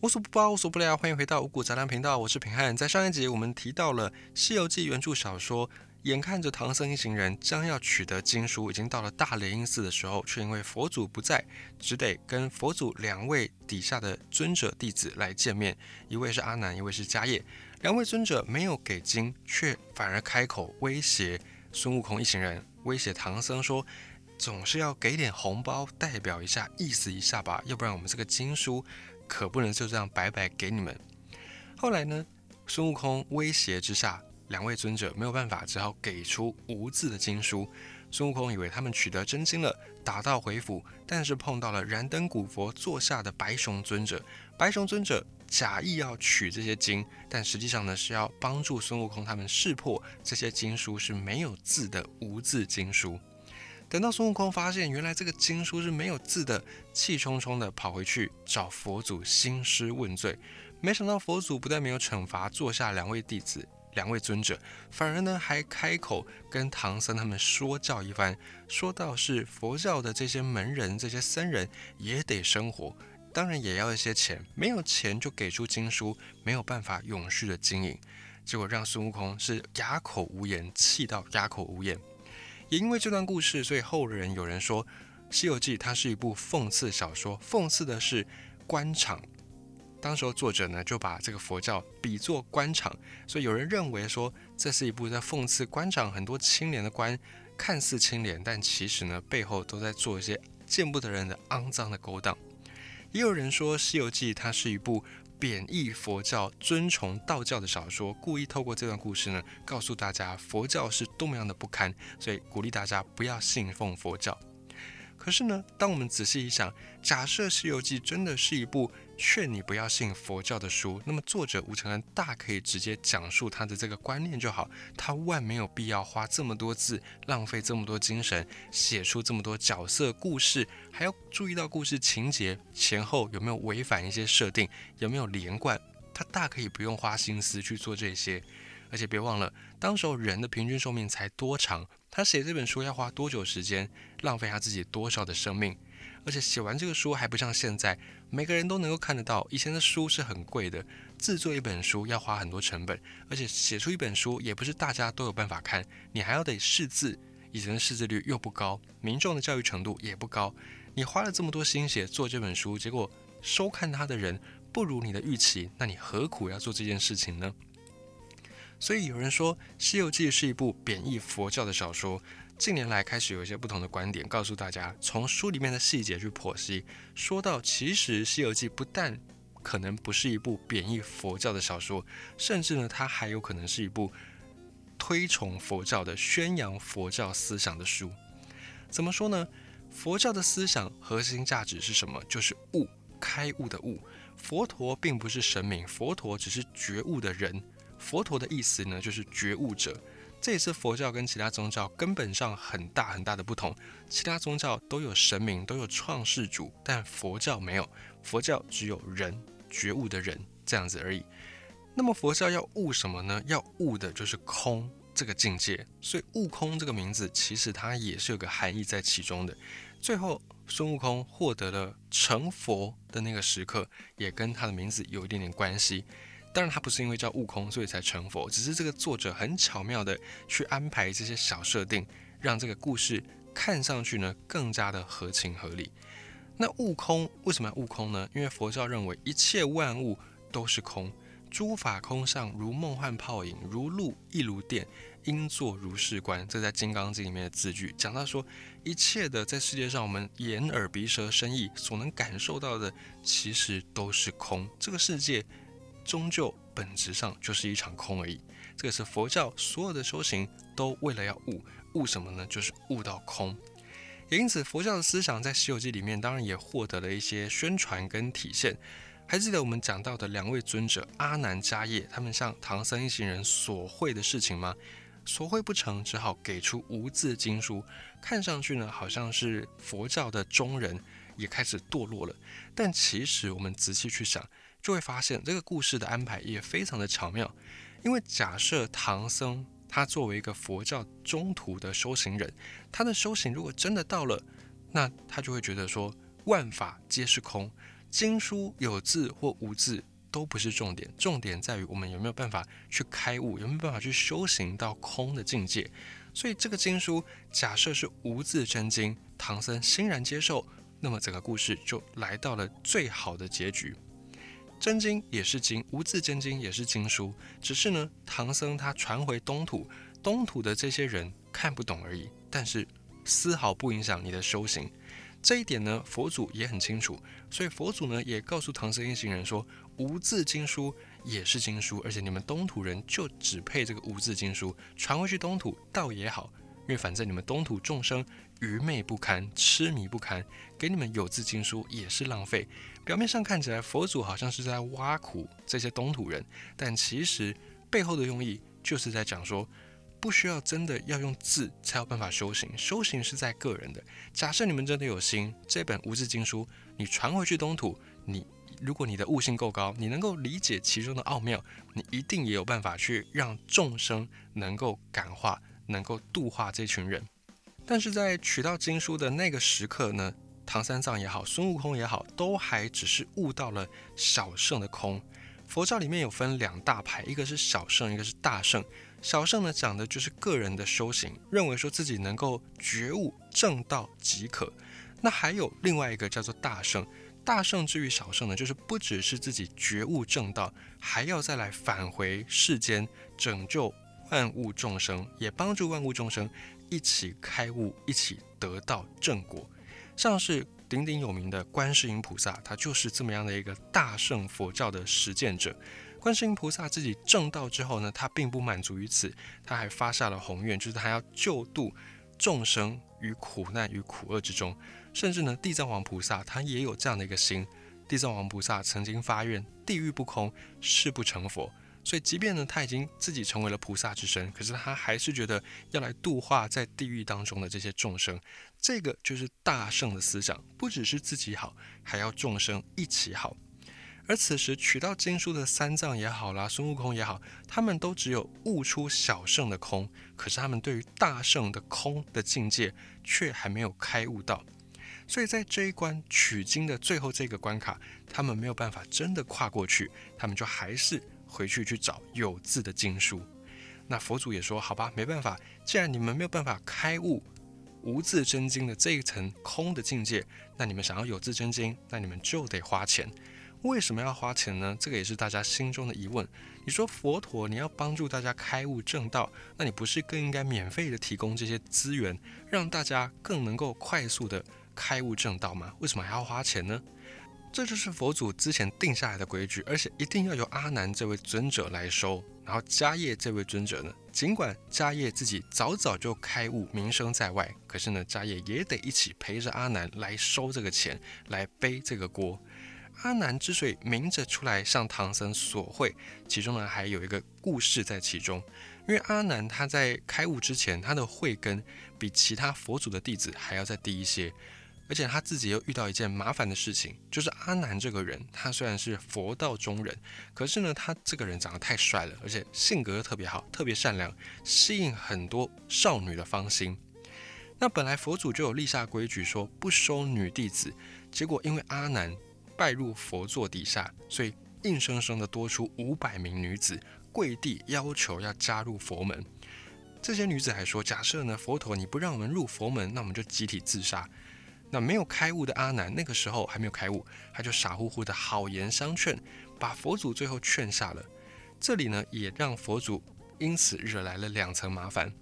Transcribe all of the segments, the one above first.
无所不包，无所不聊，欢迎回到五谷杂粮频道，我是平汉。在上一集我们提到了《西游记》原著小说，眼看着唐僧一行人将要取得经书，已经到了大雷音寺的时候，却因为佛祖不在，只得跟佛祖两位底下的尊者弟子来见面，一位是阿难，一位是迦叶。两位尊者没有给经，却反而开口威胁孙悟空一行人，威胁唐僧说：“总是要给点红包，代表一下，意思一下吧，要不然我们这个经书。”可不能就这样白白给你们。后来呢，孙悟空威胁之下，两位尊者没有办法，只好给出无字的经书。孙悟空以为他们取得真经了，打道回府，但是碰到了燃灯古佛座下的白熊尊者。白熊尊者假意要取这些经，但实际上呢，是要帮助孙悟空他们识破这些经书是没有字的无字经书。等到孙悟空发现原来这个经书是没有字的，气冲冲的跑回去找佛祖兴师问罪。没想到佛祖不但没有惩罚坐下两位弟子、两位尊者，反而呢还开口跟唐僧他们说教一番，说到是佛教的这些门人、这些僧人也得生活，当然也要一些钱，没有钱就给出经书，没有办法永续的经营，结果让孙悟空是哑口无言，气到哑口无言。也因为这段故事，所以后人有人说《西游记》它是一部讽刺小说，讽刺的是官场。当时候作者呢就把这个佛教比作官场，所以有人认为说这是一部在讽刺官场很多清廉的官，看似清廉，但其实呢背后都在做一些见不得人的肮脏的勾当。也有人说《西游记》它是一部。贬义佛教、尊崇道教的小说，故意透过这段故事呢，告诉大家佛教是多么样的不堪，所以鼓励大家不要信奉佛教。可是呢，当我们仔细一想，假设《西游记》真的是一部劝你不要信佛教的书，那么作者吴承恩大可以直接讲述他的这个观念就好，他万没有必要花这么多字，浪费这么多精神，写出这么多角色故事，还要注意到故事情节前后有没有违反一些设定，有没有连贯，他大可以不用花心思去做这些。而且别忘了，当时候人的平均寿命才多长。他写这本书要花多久时间，浪费他自己多少的生命？而且写完这个书还不像现在，每个人都能够看得到。以前的书是很贵的，制作一本书要花很多成本，而且写出一本书也不是大家都有办法看，你还要得识字。以前的识字率又不高，民众的教育程度也不高。你花了这么多心血做这本书，结果收看它的人不如你的预期，那你何苦要做这件事情呢？所以有人说《西游记》是一部贬义佛教的小说。近年来开始有一些不同的观点，告诉大家从书里面的细节去剖析，说到其实《西游记》不但可能不是一部贬义佛教的小说，甚至呢，它还有可能是一部推崇佛教的、宣扬佛教思想的书。怎么说呢？佛教的思想核心价值是什么？就是悟，开悟的悟。佛陀并不是神明，佛陀只是觉悟的人。佛陀的意思呢，就是觉悟者。这也是佛教跟其他宗教根本上很大很大的不同。其他宗教都有神明，都有创世主，但佛教没有。佛教只有人，觉悟的人这样子而已。那么佛教要悟什么呢？要悟的就是空这个境界。所以悟空这个名字其实它也是有个含义在其中的。最后孙悟空获得了成佛的那个时刻，也跟他的名字有一点点关系。当然，他不是因为叫悟空所以才成佛，只是这个作者很巧妙的去安排这些小设定，让这个故事看上去呢更加的合情合理。那悟空为什么要悟空呢？因为佛教认为一切万物都是空，诸法空相，如梦幻泡影，如露亦如电，应作如是观。这在《金刚经》里面的字句讲到说，一切的在世界上我们眼耳鼻舌身意所能感受到的，其实都是空。这个世界。终究本质上就是一场空而已。这个是佛教所有的修行都为了要悟，悟什么呢？就是悟到空。也因此，佛教的思想在《西游记》里面当然也获得了一些宣传跟体现。还记得我们讲到的两位尊者阿难、迦叶，他们向唐僧一行人索贿的事情吗？索贿不成，只好给出无字经书。看上去呢，好像是佛教的中人也开始堕落了。但其实我们仔细去想。就会发现这个故事的安排也非常的巧妙，因为假设唐僧他作为一个佛教中途的修行人，他的修行如果真的到了，那他就会觉得说万法皆是空，经书有字或无字都不是重点，重点在于我们有没有办法去开悟，有没有办法去修行到空的境界。所以这个经书假设是无字真经，唐僧欣然接受，那么整个故事就来到了最好的结局。真经也是经，无字真经也是经书，只是呢，唐僧他传回东土，东土的这些人看不懂而已，但是丝毫不影响你的修行。这一点呢，佛祖也很清楚，所以佛祖呢也告诉唐僧一行人说，无字经书也是经书，而且你们东土人就只配这个无字经书，传回去东土倒也好，因为反正你们东土众生愚昧不堪，痴迷不堪，给你们有字经书也是浪费。表面上看起来佛祖好像是在挖苦这些东土人，但其实背后的用意就是在讲说。不需要真的要用字才有办法修行，修行是在个人的。假设你们真的有心，这本无字经书你传回去东土，你如果你的悟性够高，你能够理解其中的奥妙，你一定也有办法去让众生能够感化，能够度化这群人。但是在取到经书的那个时刻呢，唐三藏也好，孙悟空也好，都还只是悟到了小圣的空。佛教里面有分两大派，一个是小圣，一个是大圣。小圣呢，讲的就是个人的修行，认为说自己能够觉悟正道即可。那还有另外一个叫做大圣，大圣至于小圣呢，就是不只是自己觉悟正道，还要再来返回世间，拯救万物众生，也帮助万物众生一起开悟，一起得到正果。像是鼎鼎有名的观世音菩萨，他就是这么样的一个大圣佛教的实践者。观世音菩萨自己正道之后呢，他并不满足于此，他还发下了宏愿，就是他要救度众生于苦难与苦厄之中。甚至呢，地藏王菩萨他也有这样的一个心。地藏王菩萨曾经发愿：地狱不空，誓不成佛。所以，即便呢他已经自己成为了菩萨之身，可是他还是觉得要来度化在地狱当中的这些众生。这个就是大圣的思想，不只是自己好，还要众生一起好。而此时取到经书的三藏也好啦，孙悟空也好，他们都只有悟出小圣的空，可是他们对于大圣的空的境界却还没有开悟到，所以在这一关取经的最后这个关卡，他们没有办法真的跨过去，他们就还是回去去找有字的经书。那佛祖也说：“好吧，没办法，既然你们没有办法开悟无字真经的这一层空的境界，那你们想要有字真经，那你们就得花钱。”为什么要花钱呢？这个也是大家心中的疑问。你说佛陀，你要帮助大家开悟正道，那你不是更应该免费的提供这些资源，让大家更能够快速的开悟正道吗？为什么还要花钱呢？这就是佛祖之前定下来的规矩，而且一定要由阿难这位尊者来收。然后迦叶这位尊者呢，尽管迦叶自己早早就开悟，名声在外，可是呢，迦叶也得一起陪着阿难来收这个钱，来背这个锅。阿难之所以明着出来向唐僧索贿，其中呢还有一个故事在其中。因为阿难他在开悟之前，他的慧根比其他佛祖的弟子还要再低一些，而且他自己又遇到一件麻烦的事情，就是阿南这个人，他虽然是佛道中人，可是呢，他这个人长得太帅了，而且性格又特别好，特别善良，吸引很多少女的芳心。那本来佛祖就有立下规矩，说不收女弟子，结果因为阿南。拜入佛座底下，所以硬生生的多出五百名女子跪地要求要加入佛门。这些女子还说：“假设呢，佛陀你不让我们入佛门，那我们就集体自杀。”那没有开悟的阿难，那个时候还没有开悟，他就傻乎乎的好言相劝，把佛祖最后劝下了。这里呢，也让佛祖因此惹来了两层麻烦。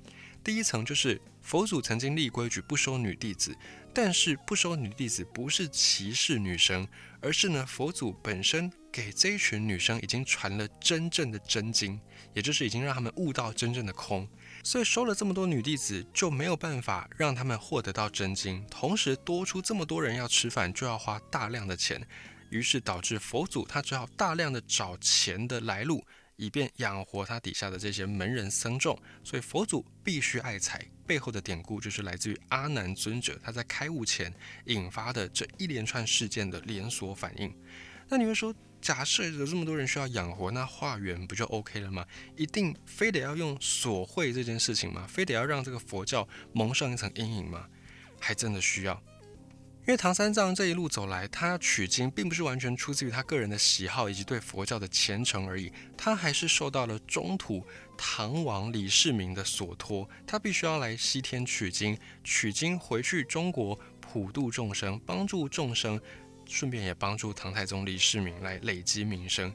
第一层就是佛祖曾经立规矩不收女弟子。但是不收女弟子不是歧视女生，而是呢佛祖本身给这一群女生已经传了真正的真经，也就是已经让他们悟到真正的空，所以收了这么多女弟子就没有办法让他们获得到真经，同时多出这么多人要吃饭就要花大量的钱，于是导致佛祖他只好大量的找钱的来路。以便养活他底下的这些门人僧众，所以佛祖必须爱财。背后的典故就是来自于阿难尊者他在开悟前引发的这一连串事件的连锁反应。那你会说，假设有这么多人需要养活，那化缘不就 OK 了吗？一定非得要用索贿这件事情吗？非得要让这个佛教蒙上一层阴影吗？还真的需要。因为唐三藏这一路走来，他取经并不是完全出自于他个人的喜好以及对佛教的虔诚而已，他还是受到了中土唐王李世民的所托，他必须要来西天取经，取经回去中国普度众生，帮助众生，顺便也帮助唐太宗李世民来累积名声，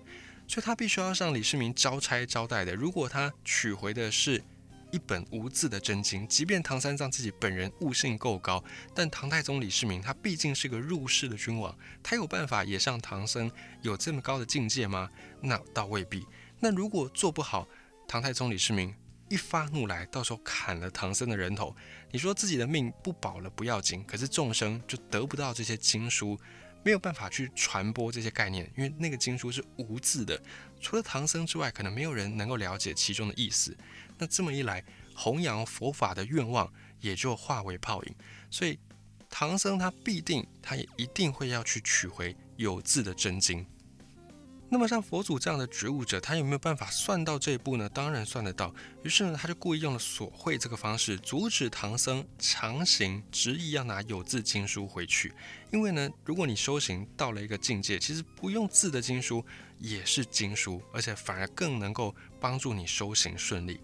所以他必须要向李世民交差交代的。如果他取回的是，一本无字的真经，即便唐三藏自己本人悟性够高，但唐太宗李世民他毕竟是个入世的君王，他有办法也像唐僧有这么高的境界吗？那倒未必。那如果做不好，唐太宗李世民一发怒来，到时候砍了唐僧的人头，你说自己的命不保了不要紧，可是众生就得不到这些经书，没有办法去传播这些概念，因为那个经书是无字的，除了唐僧之外，可能没有人能够了解其中的意思。那这么一来，弘扬佛法的愿望也就化为泡影。所以，唐僧他必定，他也一定会要去取回有字的真经。那么，像佛祖这样的觉悟者，他有没有办法算到这一步呢？当然算得到。于是呢，他就故意用了索贿这个方式，阻止唐僧强行执意要拿有字经书回去。因为呢，如果你修行到了一个境界，其实不用字的经书也是经书，而且反而更能够帮助你修行顺利。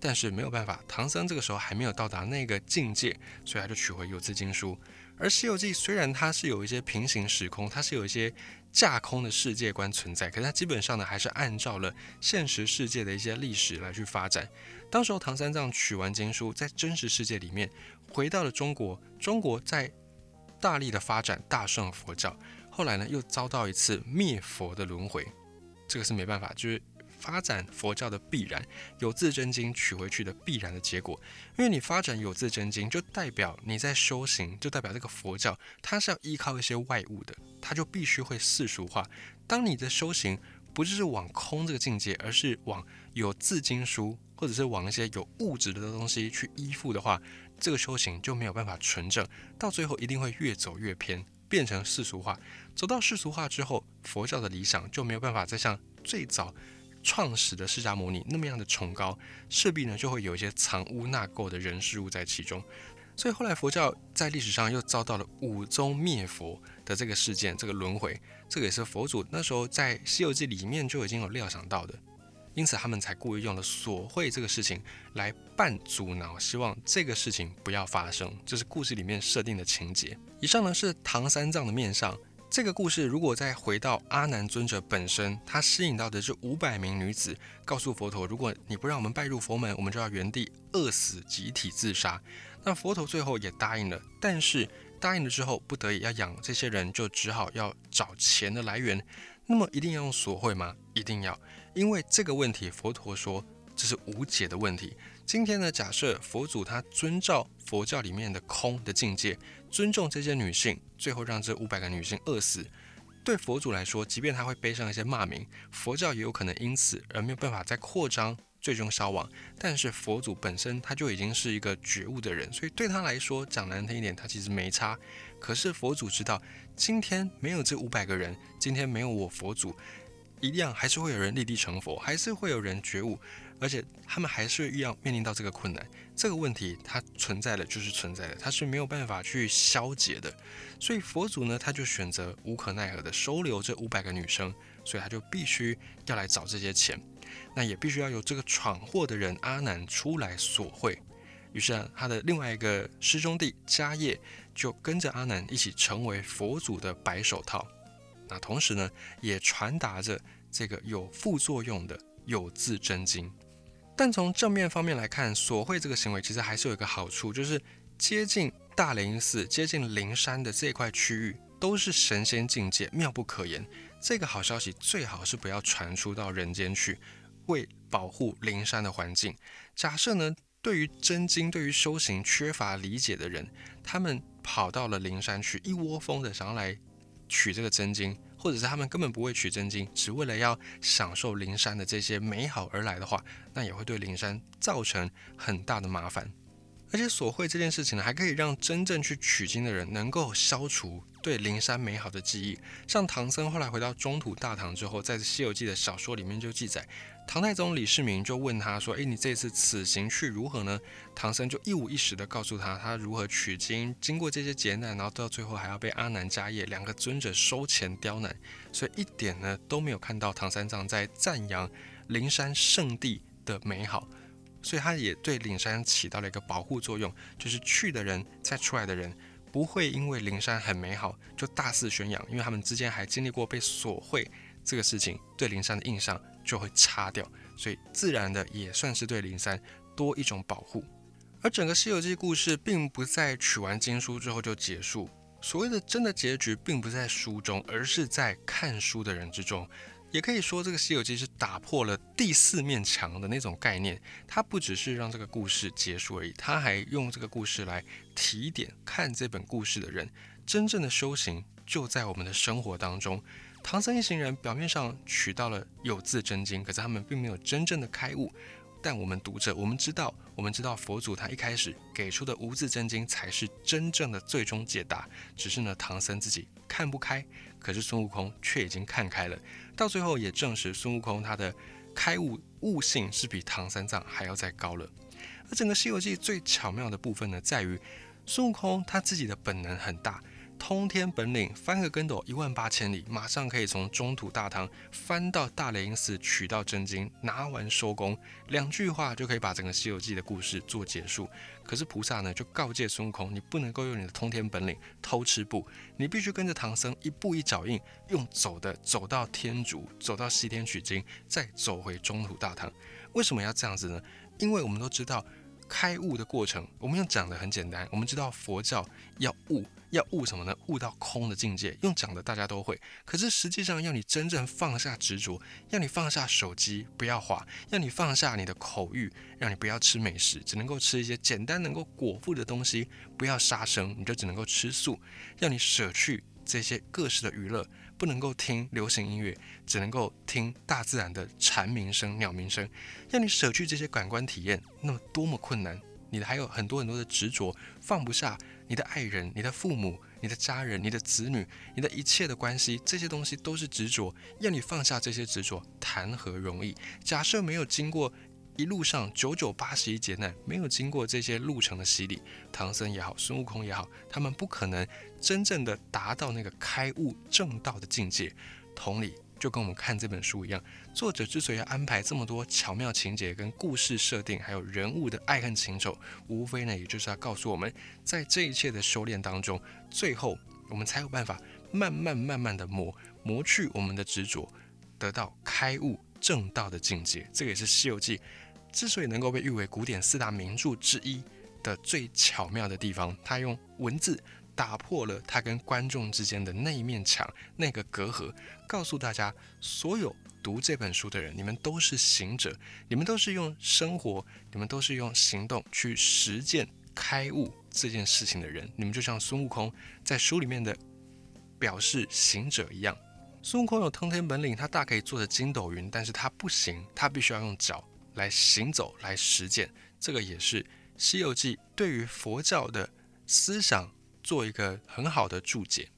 但是没有办法，唐僧这个时候还没有到达那个境界，所以他就取回有字经书。而《西游记》虽然它是有一些平行时空，它是有一些架空的世界观存在，可是它基本上呢还是按照了现实世界的一些历史来去发展。当时候唐三藏取完经书，在真实世界里面回到了中国，中国在大力的发展大圣佛教，后来呢又遭到一次灭佛的轮回，这个是没办法，就是。发展佛教的必然，有字真经取回去的必然的结果。因为你发展有字真经，就代表你在修行，就代表这个佛教它是要依靠一些外物的，它就必须会世俗化。当你的修行不就是往空这个境界，而是往有字经书，或者是往一些有物质的东西去依附的话，这个修行就没有办法纯正，到最后一定会越走越偏，变成世俗化。走到世俗化之后，佛教的理想就没有办法再像最早。创始的释迦牟尼那么样的崇高，势必呢就会有一些藏污纳垢的人事物在其中，所以后来佛教在历史上又遭到了五宗灭佛的这个事件，这个轮回，这个也是佛祖那时候在《西游记》里面就已经有料想到的，因此他们才故意用了索贿这个事情来扮阻挠，希望这个事情不要发生，这是故事里面设定的情节。以上呢是唐三藏的面上。这个故事如果再回到阿难尊者本身，他吸引到的是五百名女子，告诉佛陀，如果你不让我们拜入佛门，我们就要原地饿死，集体自杀。那佛陀最后也答应了，但是答应了之后，不得已要养这些人，就只好要找钱的来源。那么一定要用索贿吗？一定要，因为这个问题，佛陀说这是无解的问题。今天呢，假设佛祖他遵照佛教里面的空的境界，尊重这些女性，最后让这五百个女性饿死，对佛祖来说，即便他会背上一些骂名，佛教也有可能因此而没有办法再扩张，最终消亡。但是佛祖本身他就已经是一个觉悟的人，所以对他来说，讲难听一点，他其实没差。可是佛祖知道，今天没有这五百个人，今天没有我佛祖，一样还是会有人立地成佛，还是会有人觉悟。而且他们还是要面临到这个困难，这个问题它存在的就是存在的，它是没有办法去消解的。所以佛祖呢，他就选择无可奈何的收留这五百个女生，所以他就必须要来找这些钱，那也必须要有这个闯祸的人阿难出来索贿。于是啊，他的另外一个师兄弟迦叶就跟着阿难一起成为佛祖的白手套，那同时呢，也传达着这个有副作用的有字真经。但从正面方面来看，索贿这个行为其实还是有一个好处，就是接近大雷音寺、接近灵山的这块区域都是神仙境界，妙不可言。这个好消息最好是不要传出到人间去，为保护灵山的环境。假设呢，对于真经、对于修行缺乏理解的人，他们跑到了灵山去，一窝蜂的想要来取这个真经。或者是他们根本不会取真经，只为了要享受灵山的这些美好而来的话，那也会对灵山造成很大的麻烦。而且索贿这件事情呢，还可以让真正去取经的人能够消除对灵山美好的记忆。像唐僧后来回到中土大唐之后，在《西游记》的小说里面就记载，唐太宗李世民就问他说：“诶，你这次此行去如何呢？”唐僧就一五一十的告诉他，他如何取经，经过这些劫难，然后到最后还要被阿难、迦叶两个尊者收钱刁难，所以一点呢都没有看到唐三藏在赞扬灵山圣地的美好。所以他也对灵山起到了一个保护作用，就是去的人再出来的人不会因为灵山很美好就大肆宣扬，因为他们之间还经历过被索贿这个事情，对灵山的印象就会擦掉，所以自然的也算是对灵山多一种保护。而整个《西游记》故事并不在取完经书之后就结束，所谓的真的结局并不在书中，而是在看书的人之中。也可以说，这个《西游记》是打破了第四面墙的那种概念。它不只是让这个故事结束而已，它还用这个故事来提点看这本故事的人。真正的修行就在我们的生活当中。唐僧一行人表面上取到了有字真经，可是他们并没有真正的开悟。但我们读者，我们知道，我们知道佛祖他一开始给出的无字真经才是真正的最终解答。只是呢，唐僧自己看不开，可是孙悟空却已经看开了。到最后也证实孙悟空他的开悟悟性是比唐三藏还要再高了。而整个《西游记》最巧妙的部分呢，在于孙悟空他自己的本能很大。通天本领，翻个跟斗一万八千里，马上可以从中土大唐翻到大雷音寺取到真经，拿完收工，两句话就可以把整个《西游记》的故事做结束。可是菩萨呢，就告诫孙悟空，你不能够用你的通天本领偷吃布，你必须跟着唐僧一步一脚印，用走的走到天竺，走到西天取经，再走回中土大唐。为什么要这样子呢？因为我们都知道。开悟的过程，我们用讲的很简单。我们知道佛教要悟，要悟什么呢？悟到空的境界。用讲的大家都会，可是实际上要你真正放下执着，要你放下手机不要滑，要你放下你的口欲，让你不要吃美食，只能够吃一些简单能够果腹的东西，不要杀生，你就只能够吃素。要你舍去这些各式的娱乐。不能够听流行音乐，只能够听大自然的蝉鸣声、鸟鸣声。要你舍去这些感官体验，那么多么困难！你的还有很多很多的执着，放不下你的爱人、你的父母、你的家人、你的子女、你的一切的关系，这些东西都是执着。要你放下这些执着，谈何容易？假设没有经过。一路上九九八十一劫难，没有经过这些路程的洗礼，唐僧也好，孙悟空也好，他们不可能真正的达到那个开悟正道的境界。同理，就跟我们看这本书一样，作者之所以要安排这么多巧妙情节、跟故事设定，还有人物的爱恨情仇，无非呢，也就是要告诉我们，在这一切的修炼当中，最后我们才有办法慢慢慢慢的磨磨去我们的执着，得到开悟正道的境界。这个也是《西游记》。之所以能够被誉为古典四大名著之一的最巧妙的地方，它用文字打破了他跟观众之间的那一面墙、那个隔阂，告诉大家：所有读这本书的人，你们都是行者，你们都是用生活，你们都是用行动去实践开悟这件事情的人。你们就像孙悟空在书里面的表示行者一样。孙悟空有通天本领，他大可以坐着筋斗云，但是他不行，他必须要用脚。来行走，来实践，这个也是《西游记》对于佛教的思想做一个很好的注解。